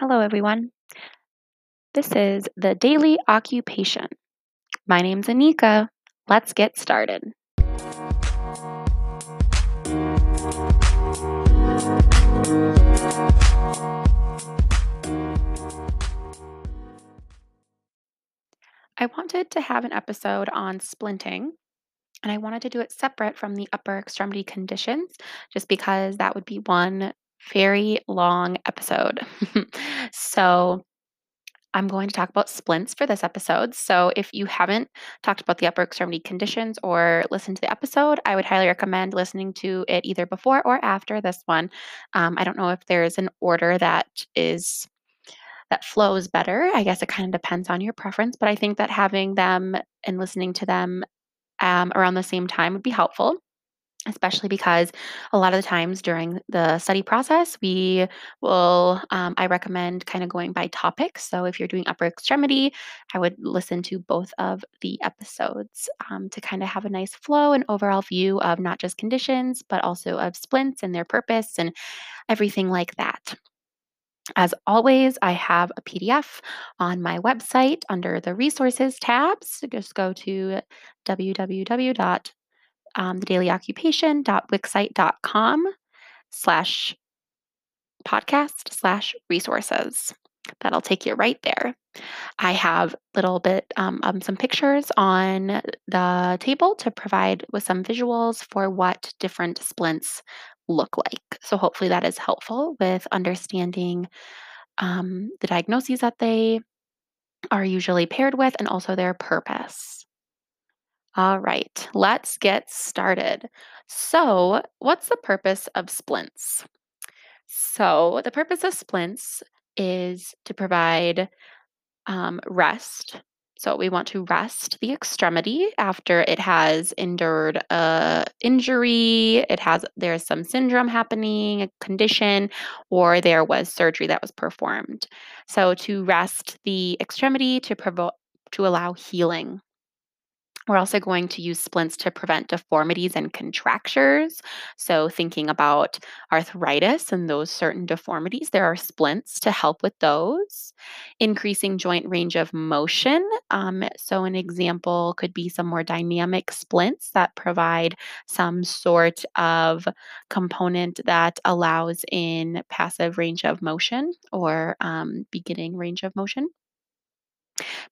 Hello, everyone. This is the Daily Occupation. My name's Anika. Let's get started. I wanted to have an episode on splinting, and I wanted to do it separate from the upper extremity conditions, just because that would be one very long episode. so, I'm going to talk about splints for this episode. So, if you haven't talked about the upper extremity conditions or listened to the episode, I would highly recommend listening to it either before or after this one. Um, I don't know if there's an order that is that flows better. I guess it kind of depends on your preference, but I think that having them and listening to them um, around the same time would be helpful especially because a lot of the times during the study process, we will, um, I recommend kind of going by topics. So if you're doing upper extremity, I would listen to both of the episodes um, to kind of have a nice flow and overall view of not just conditions, but also of splints and their purpose and everything like that. As always, I have a PDF on my website under the resources tabs. So just go to www.thedailyOccupation.wixsite.com slash podcast slash resources. That'll take you right there. I have a little bit um, um, some pictures on the table to provide with some visuals for what different splints look like. So hopefully that is helpful with understanding um, the diagnoses that they are usually paired with and also their purpose. All right, let's get started. So, what's the purpose of splints? So, the purpose of splints is to provide um, rest. So we want to rest the extremity after it has endured a injury, it has there's some syndrome happening, a condition, or there was surgery that was performed. So to rest the extremity to provoke to allow healing. We're also going to use splints to prevent deformities and contractures. So, thinking about arthritis and those certain deformities, there are splints to help with those. Increasing joint range of motion. Um, so, an example could be some more dynamic splints that provide some sort of component that allows in passive range of motion or um, beginning range of motion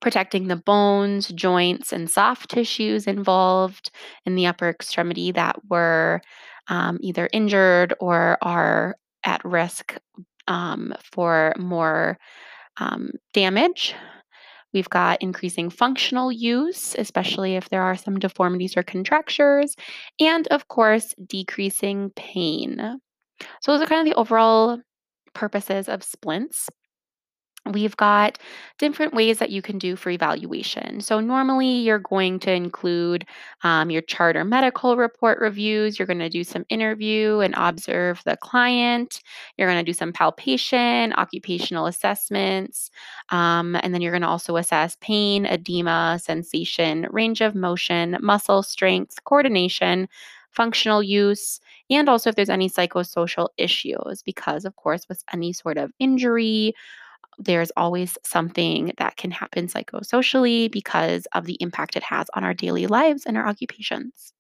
protecting the bones, joints, and soft tissues involved in the upper extremity that were um, either injured or are at risk um, for more um, damage. We've got increasing functional use, especially if there are some deformities or contractures, and of course, decreasing pain. So, those are kind of the overall purposes of splints we've got different ways that you can do for evaluation. So, normally you're going to include um, your chart or medical report reviews. You're going to do some interview and observe the client. You're going to do some palpation, occupational assessments, um, and then you're going to also assess pain, edema, sensation, range of motion, muscle strength, coordination, functional use, and also if there's any psychosocial issues, because, of course, with any sort of injury, there's always something that can happen psychosocially because of the impact it has on our daily lives and our occupations.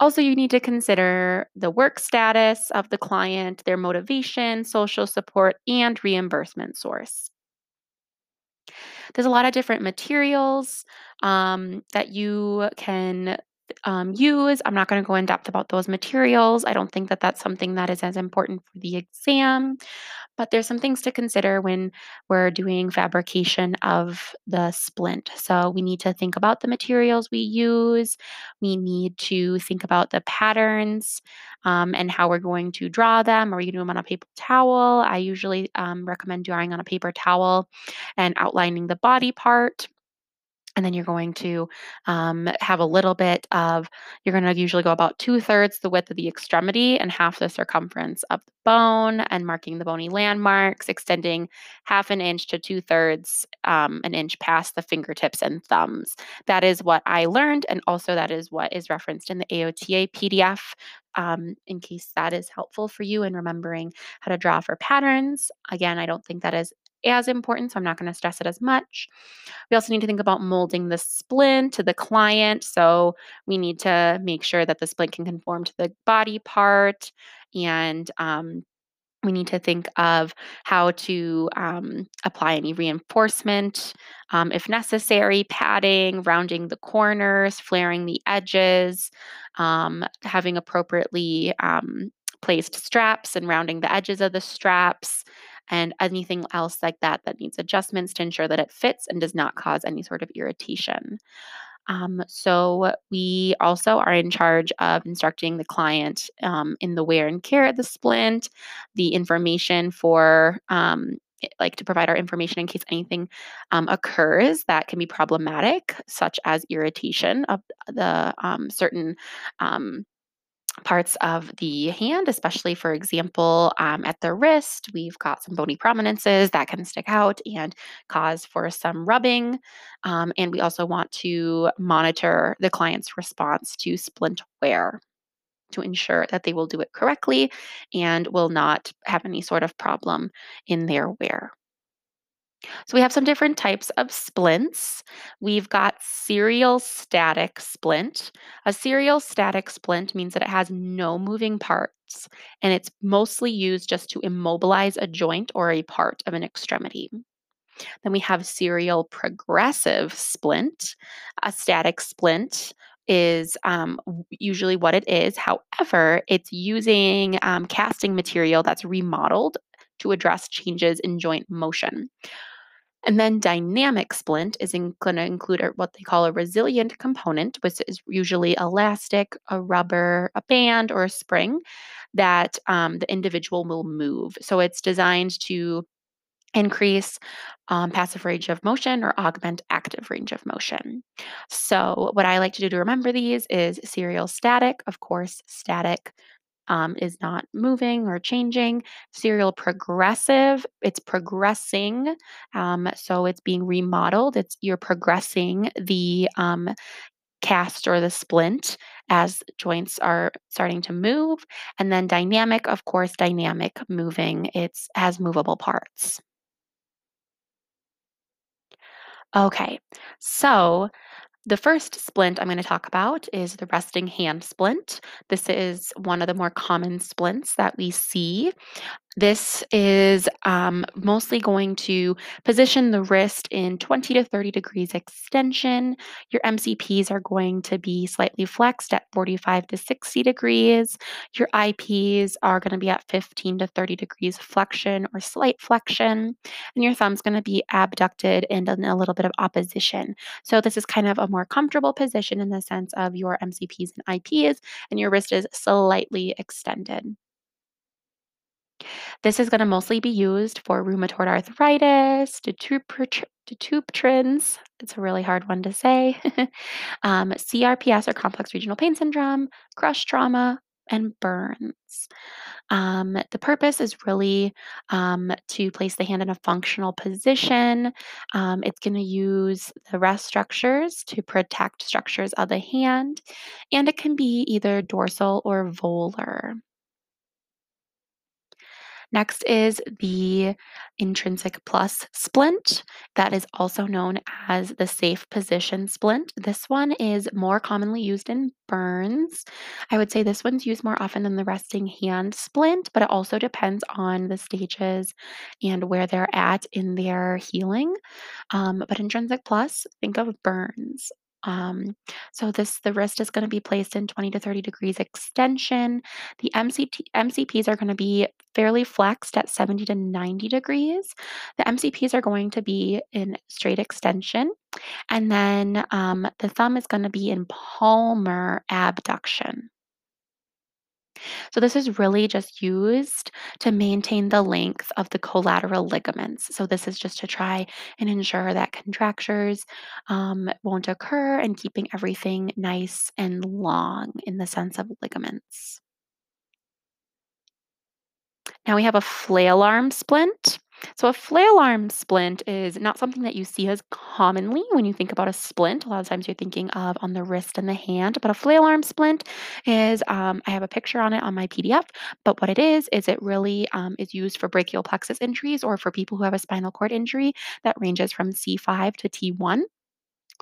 Also, you need to consider the work status of the client, their motivation, social support, and reimbursement source. There's a lot of different materials um, that you can um, use. I'm not going to go in depth about those materials. I don't think that that's something that is as important for the exam. But there's some things to consider when we're doing fabrication of the splint. So we need to think about the materials we use. We need to think about the patterns um, and how we're going to draw them. Are we going to do them on a paper towel? I usually um, recommend drawing on a paper towel and outlining the body part and then you're going to um, have a little bit of, you're going to usually go about two thirds the width of the extremity and half the circumference of the bone, and marking the bony landmarks, extending half an inch to two thirds um, an inch past the fingertips and thumbs. That is what I learned, and also that is what is referenced in the AOTA PDF. Um, in case that is helpful for you in remembering how to draw for patterns. Again, I don't think that is as important, so I'm not going to stress it as much. We also need to think about molding the splint to the client. So we need to make sure that the splint can conform to the body part and um, we need to think of how to um, apply any reinforcement um, if necessary, padding, rounding the corners, flaring the edges, um, having appropriately um, placed straps and rounding the edges of the straps, and anything else like that that needs adjustments to ensure that it fits and does not cause any sort of irritation. Um, so we also are in charge of instructing the client um, in the wear and care of the splint, the information for um, like to provide our information in case anything um, occurs that can be problematic, such as irritation of the um, certain um, parts of the hand, especially, for example, um, at the wrist. We've got some bony prominences that can stick out and cause for some rubbing. Um, and we also want to monitor the client's response to splint wear to ensure that they will do it correctly and will not have any sort of problem in their wear. So we have some different types of splints. We've got serial static splint. A serial static splint means that it has no moving parts and it's mostly used just to immobilize a joint or a part of an extremity. Then we have serial progressive splint. A static splint is um, usually what it is. However, it's using um, casting material that's remodeled to address changes in joint motion. And then dynamic splint is going to include what they call a resilient component, which is usually elastic, a rubber, a band, or a spring that um, the individual will move. So it's designed to increase um, passive range of motion or augment active range of motion. So, what I like to do to remember these is serial static, of course, static um, is not moving or changing. Serial progressive, it's progressing. Um, so it's being remodeled. It's you're progressing the um, cast or the splint as joints are starting to move. And then dynamic, of course, dynamic moving. It's has movable parts. Okay, so the first splint I'm going to talk about is the resting hand splint. This is one of the more common splints that we see. This is um, mostly going to position the wrist in 20 to 30 degrees extension. Your MCPs are going to be slightly flexed at 45 to 60 degrees. Your IPs are going to be at 15 to 30 degrees flexion or slight flexion. And your thumb's going to be abducted and in a little bit of opposition. So this is kind of a more comfortable position in the sense of your MCPs and IPs, and your wrist is slightly extended. This is going to mostly be used for rheumatoid arthritis, Dupuytren's, it's a really hard one to say, um, CRPS or complex regional pain syndrome, crush trauma, and burns. Um, the purpose is really um, to place the hand in a functional position. Um, it's going to use the rest structures to protect structures of the hand, and it can be either dorsal or volar. Next is the intrinsic plus splint that is also known as the safe position splint. This one is more commonly used in burns. I would say this one's used more often than the resting hand splint, but it also depends on the stages and where they're at in their healing. Um, but intrinsic plus, think of burns. Um, so this the wrist is going to be placed in 20 to 30 degrees extension. The MCT, MCPs are going to be fairly flexed at 70 to 90 degrees. The MCPs are going to be in straight extension. And then um, the thumb is going to be in palmar abduction. So this is really just used to maintain the length of the collateral ligaments. So this is just to try and ensure that contractures um, won't occur and keeping everything nice and long in the sense of ligaments. Now we have a flail arm splint. So a flail arm splint is not something that you see as commonly when you think about a splint. A lot of times you're thinking of on the wrist and the hand, but a flail arm splint is, um, I have a picture on it on my PDF, but what it is, is it really um, is used for brachial plexus injuries or for people who have a spinal cord injury that ranges from C5 to T1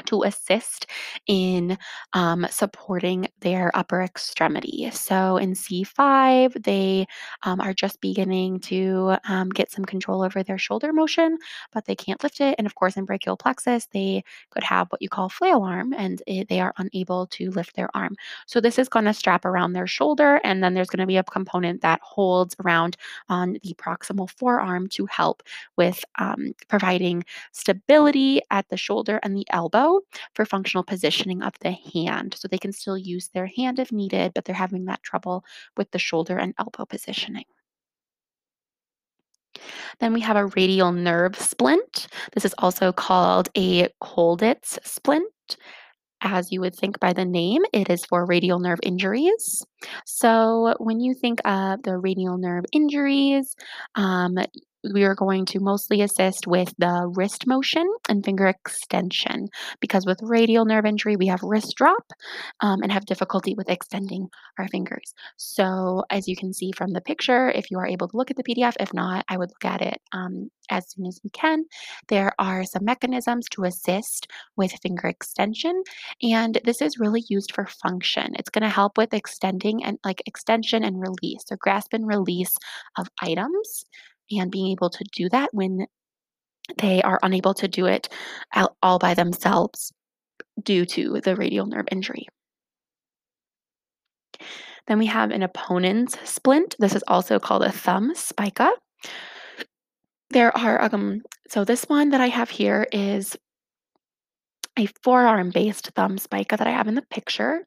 to assist in um, supporting their upper extremity. So in C5, they um, are just beginning to um, get some control over their shoulder motion, but they can't lift it. And of course, in brachial plexus, they could have what you call flail arm and it, they are unable to lift their arm. So this is going to strap around their shoulder, and then there's going to be a component that holds around on the proximal forearm to help with um, providing stability at the shoulder and the elbow for functional positioning of the hand. So they can still use their hand if needed, but they're having that trouble with the shoulder and elbow positioning. Then we have a radial nerve splint. This is also called a Colditz splint. As you would think by the name, it is for radial nerve injuries. So, when you think of the radial nerve injuries, um, we are going to mostly assist with the wrist motion and finger extension because with radial nerve injury, we have wrist drop um, and have difficulty with extending our fingers. So, as you can see from the picture, if you are able to look at the PDF, if not, I would look at it um, as soon as we can. There are some mechanisms to assist with finger extension, and this is really used for function. It's going to help with extending and like extension and release, so grasp and release of items and being able to do that when they are unable to do it all by themselves due to the radial nerve injury. Then we have an opponens splint. This is also called a thumb spica. There are, um, so this one that I have here is a forearm-based thumb spica that I have in the picture.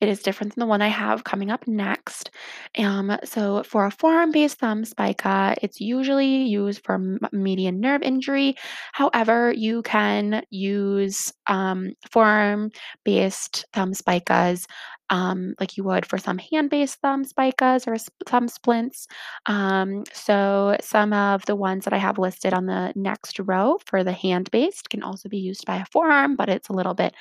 It is different than the one I have coming up next. Um, so for a forearm-based thumb spica, it's usually used for m- median nerve injury. However, you can use um, forearm-based thumb spicas um, like you would for some hand-based thumb spicas or sp- thumb splints. Um, so some of the ones that I have listed on the next row for the hand-based can also be used by a forearm, but it's a little bit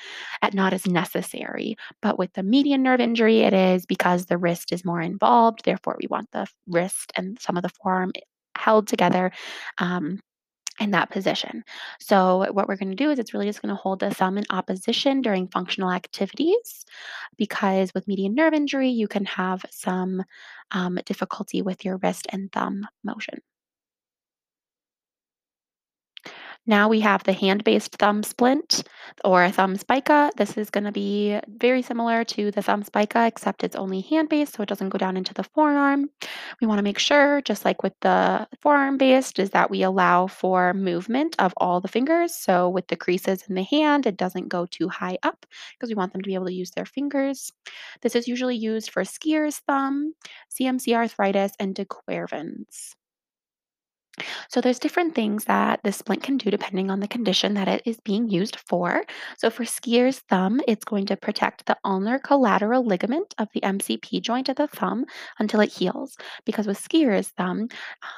not as necessary. But with the median nerve injury, it is because the wrist is more involved. Therefore, we want the wrist and some of the forearm held together. Um, in that position. So, what we're going to do is it's really just going to hold the thumb in opposition during functional activities because with median nerve injury, you can have some um, difficulty with your wrist and thumb motion. Now we have the hand-based thumb splint or thumb spica. This is going to be very similar to the thumb spica, except it's only hand-based, so it doesn't go down into the forearm. We want to make sure, just like with the forearm-based, is that we allow for movement of all the fingers. So with the creases in the hand, it doesn't go too high up because we want them to be able to use their fingers. This is usually used for skier's thumb, CMC arthritis, and de Quervain's. So there's different things that the splint can do depending on the condition that it is being used for. So for skier's thumb, it's going to protect the ulnar collateral ligament of the MCP joint of the thumb until it heals. Because with skier's thumb,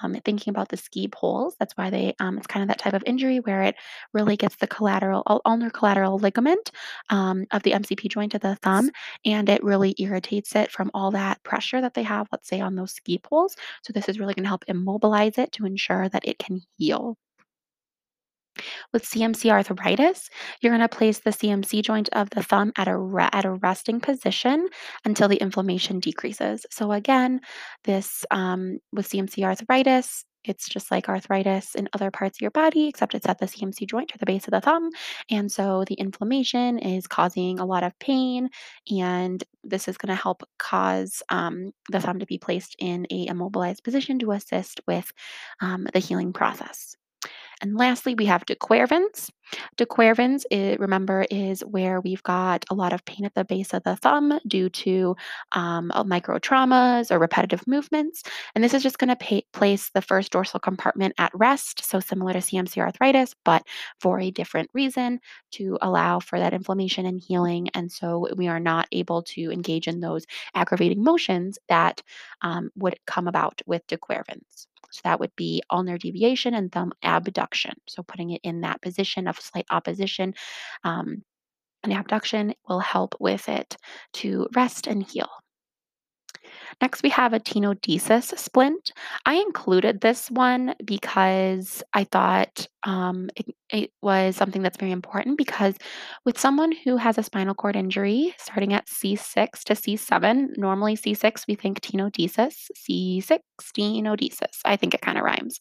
um, thinking about the ski poles, that's why they um, it's kind of that type of injury where it really gets the collateral ulnar collateral ligament um, of the MCP joint of the thumb, and it really irritates it from all that pressure that they have, let's say on those ski poles. So this is really going to help immobilize it to ensure that it can heal. With CMC arthritis, you're going to place the CMC joint of the thumb at a re- at a resting position until the inflammation decreases. So again, this um, with CMC arthritis, it's just like arthritis in other parts of your body, except it's at the CMC joint or the base of the thumb. And so the inflammation is causing a lot of pain, and this is going to help cause um, the thumb to be placed in a immobilized position to assist with um, the healing process. And lastly, we have de Quervain's. Dequervins, i- remember, is where we've got a lot of pain at the base of the thumb due to um, micro traumas or repetitive movements. And this is just going to place the first dorsal compartment at rest, so similar to CMC arthritis, but for a different reason to allow for that inflammation and healing. And so we are not able to engage in those aggravating motions that um, would come about with de Quervain's. So that would be ulnar deviation and thumb abduction. So putting it in that position of slight opposition um, and abduction will help with it to rest and heal. Next, we have a tenodesis splint. I included this one because I thought um, it, it was something that's very important because with someone who has a spinal cord injury starting at C6 to C7, normally C6, we think tenodesis, C6, tenodesis. I think it kind of rhymes.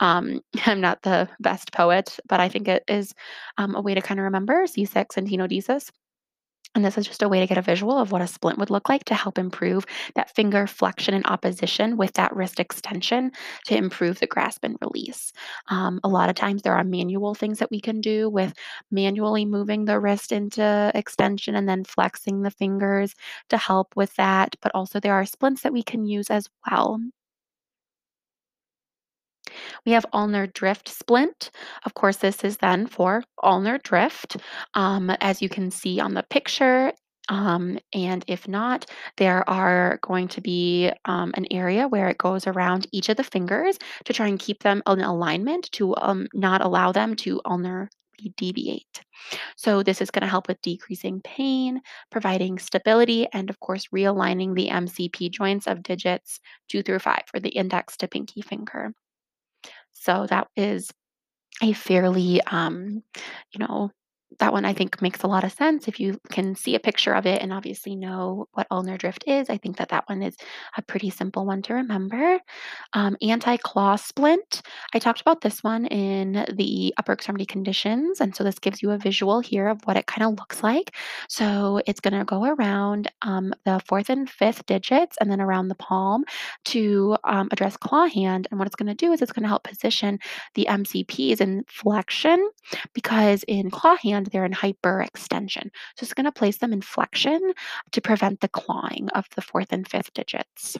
Um, I'm not the best poet, but I think it is um, a way to kind of remember C6 and tenodesis. And this is just a way to get a visual of what a splint would look like to help improve that finger flexion and opposition with that wrist extension to improve the grasp and release. Um, a lot of times there are manual things that we can do with manually moving the wrist into extension and then flexing the fingers to help with that. But also there are splints that we can use as well. We have ulnar drift splint. Of course, this is then for ulnar drift. Um, as you can see on the picture, um, and if not, there are going to be um, an area where it goes around each of the fingers to try and keep them in alignment to um, not allow them to ulnar deviate. So this is going to help with decreasing pain, providing stability, and of course, realigning the MCP joints of digits two through five for the index to pinky finger. So that is a fairly, um, you know, that one I think makes a lot of sense if you can see a picture of it and obviously know what ulnar drift is. I think that that one is a pretty simple one to remember. Um, anti-claw splint. I talked about this one in the upper extremity conditions, and so this gives you a visual here of what it kind of looks like. So it's going to go around um, the fourth and fifth digits, and then around the palm to um, address claw hand. And what it's going to do is it's going to help position the MCPs in flexion because in claw hand they're in hyperextension. So it's going to place them in flexion to prevent the clawing of the fourth and fifth digits.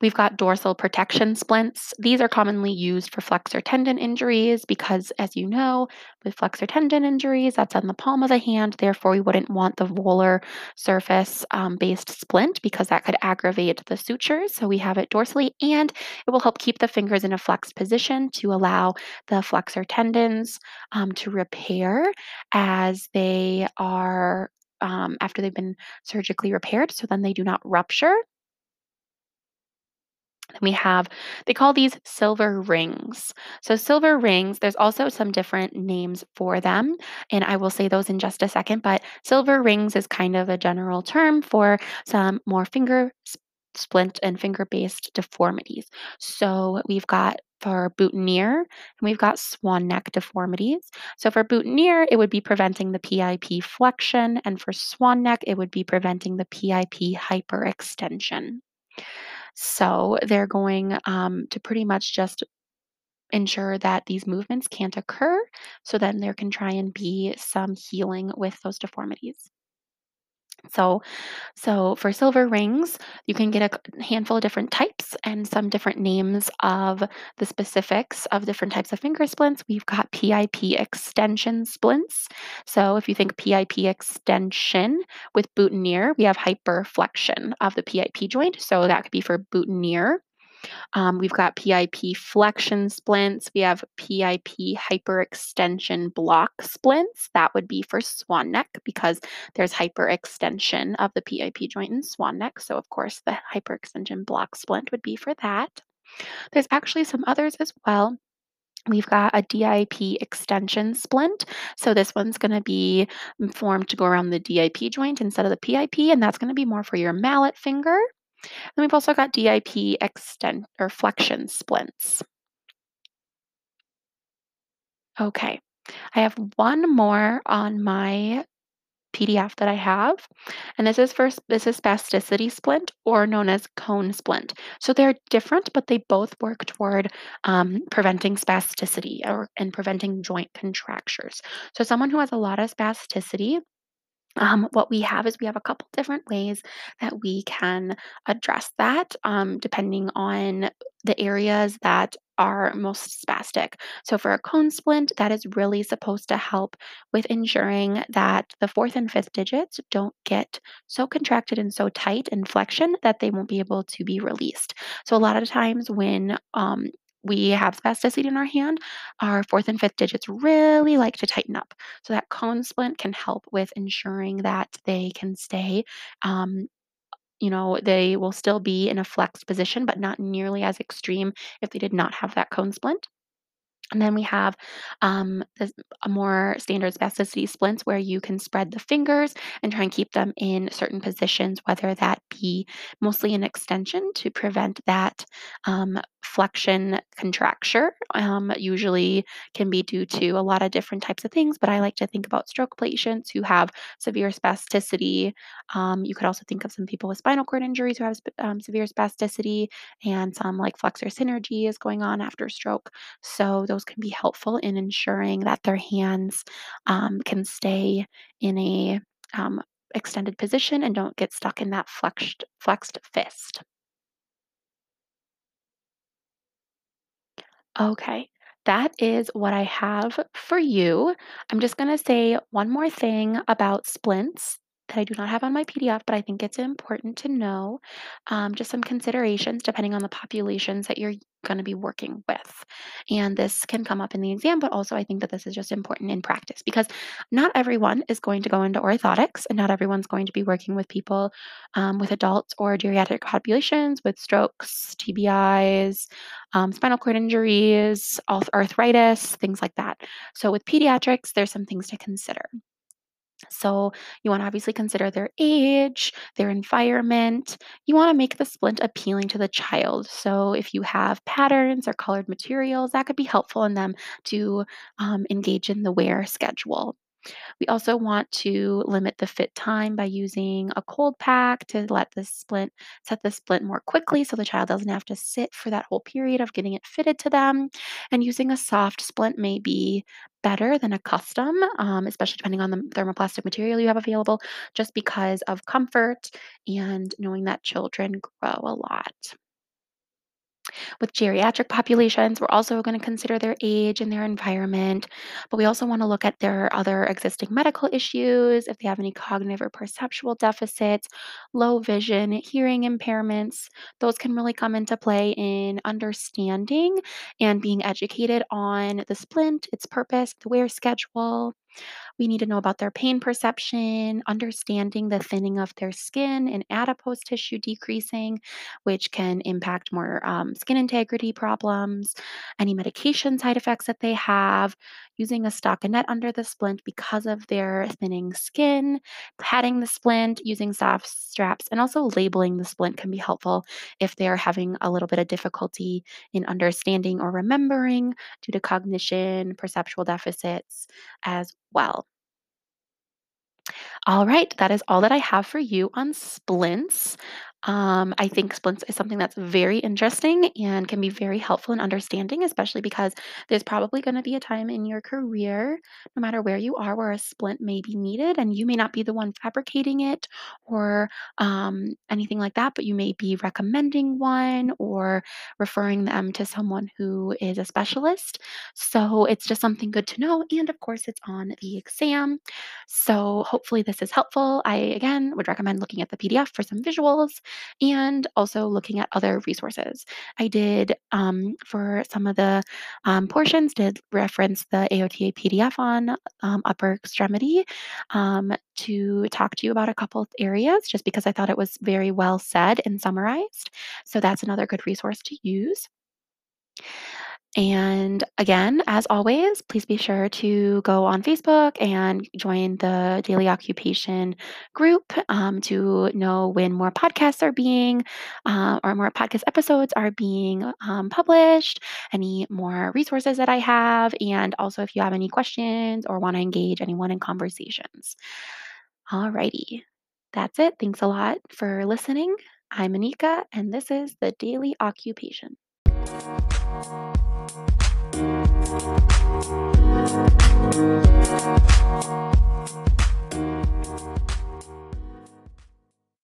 We've got dorsal protection splints. These are commonly used for flexor tendon injuries because, as you know, with flexor tendon injuries, that's on the palm of the hand. Therefore, we wouldn't want the volar surface um, based splint because that could aggravate the sutures. So we have it dorsally and it will help keep the fingers in a flexed position to allow the flexor tendons um, to repair as they are. Um, after they've been surgically repaired, so then they do not rupture then we have, they call these silver rings. So, silver rings, there's also some different names for them, and I will say those in just a second. But silver rings is kind of a general term for some more finger splint and finger based deformities. So, we've got for boutonniere and we've got swan neck deformities. So, for boutonniere, it would be preventing the PIP flexion, and for swan neck, it would be preventing the PIP hyperextension. So they're going um, to pretty much just ensure that these movements can't occur. So then there can try and be some healing with those deformities. So, so for silver rings, you can get a handful of different types and some different names of the specifics of different types of finger splints. We've got PIP extension splints. So if you think PIP extension with boutonniere, we have hyperflexion of the PIP joint. So that could be for boutonniere. Um, we've got PIP flexion splints. We have PIP hyperextension block splints. That would be for swan neck because there's hyperextension of the PIP joint in swan neck. So, of course, the hyperextension block splint would be for that. There's actually some others as well. We've got a DIP extension splint. So this one's going to be formed to go around the DIP joint instead of the PIP, and that's going to be more for your mallet finger. Then we've also got DIP extent or flexion splints. Okay, I have one more on my PDF that I have, and this is for this is spasticity splint, or known as cone splint. So they're different, but they both work toward um, preventing spasticity or and preventing joint contractures. So someone who has a lot of spasticity um, what we have is we have a couple different ways that we can address that um, depending on the areas that are most spastic. So, for a cone splint, that is really supposed to help with ensuring that the fourth and fifth digits don't get so contracted and so tight in flexion that they won't be able to be released. So, a lot of times when um, we have spasticity in our hand, our fourth and fifth digits really like to tighten up. So that cone splint can help with ensuring that they can stay, um, you know, they will still be in a flexed position, but not nearly as extreme if they did not have that cone splint. And then we have um, this, a more standard spasticity splints where you can spread the fingers and try and keep them in certain positions, whether that be mostly an extension to prevent that um, flexion contracture. Um, usually can be due to a lot of different types of things, but I like to think about stroke patients who have severe spasticity. Um, you could also think of some people with spinal cord injuries who have um, severe spasticity and some like flexor synergy is going on after stroke. So those can be helpful in ensuring that their hands um, can stay in a um, extended position and don't get stuck in that flexed flexed fist. Okay, that is what I have for you. I'm just going to say one more thing about splints that I do not have on my PDF, but I think it's important to know. Um, just some considerations depending on the populations that you're going to be working with. And this can come up in the exam, but also I think that this is just important in practice because not everyone is going to go into orthotics and not everyone's going to be working with people um, with adults or geriatric populations with strokes, TBIs, um, spinal cord injuries, arthritis, things like that. So, with pediatrics, there's some things to consider. So, you want to obviously consider their age, their environment. You want to make the splint appealing to the child. So, if you have patterns or colored materials, that could be helpful in them to um, engage in the wear schedule. We also want to limit the fit time by using a cold pack to let the splint set the splint more quickly so the child doesn't have to sit for that whole period of getting it fitted to them. And using a soft splint may be better than a custom, um, especially depending on the thermoplastic material you have available, just because of comfort and knowing that children grow a lot. With geriatric populations, we're also going to consider their age and their environment, but we also want to look at their other existing medical issues, if they have any cognitive or perceptual deficits, low vision, hearing impairments. Those can really come into play in understanding and being educated on the splint, its purpose, the wear schedule, we need to know about their pain perception, understanding the thinning of their skin and adipose tissue decreasing, which can impact more um, skin integrity problems, any medication side effects that they have, using a stockinette under the splint because of their thinning skin, padding the splint, using soft straps, and also labeling the splint can be helpful if they're having a little bit of difficulty in understanding or remembering due to cognition, perceptual deficits as well. All right, that is all that I have for you on splints. Um, I think splints is something that's very interesting and can be very helpful in understanding, especially because there's probably going to be a time in your career, no matter where you are, where a splint may be needed, and you may not be the one fabricating it or um, anything like that, but you may be recommending one or referring them to someone who is a specialist. So it's just something good to know. And of course, it's on the exam. So hopefully this is helpful. I again would recommend looking at the PDF for some visuals and also looking at other resources. I did um, for some of the um, portions did reference the AOTA PDF on um, upper extremity um, to talk to you about a couple of areas just because I thought it was very well said and summarized. So that's another good resource to use. And again, as always, please be sure to go on Facebook and join the Daily Occupation group um, to know when more podcasts are being uh, or more podcast episodes are being um, published, any more resources that I have, and also if you have any questions or want to engage anyone in conversations. Alrighty. That's it. Thanks a lot for listening. I'm Anika, and this is the Daily Occupation. Thank you.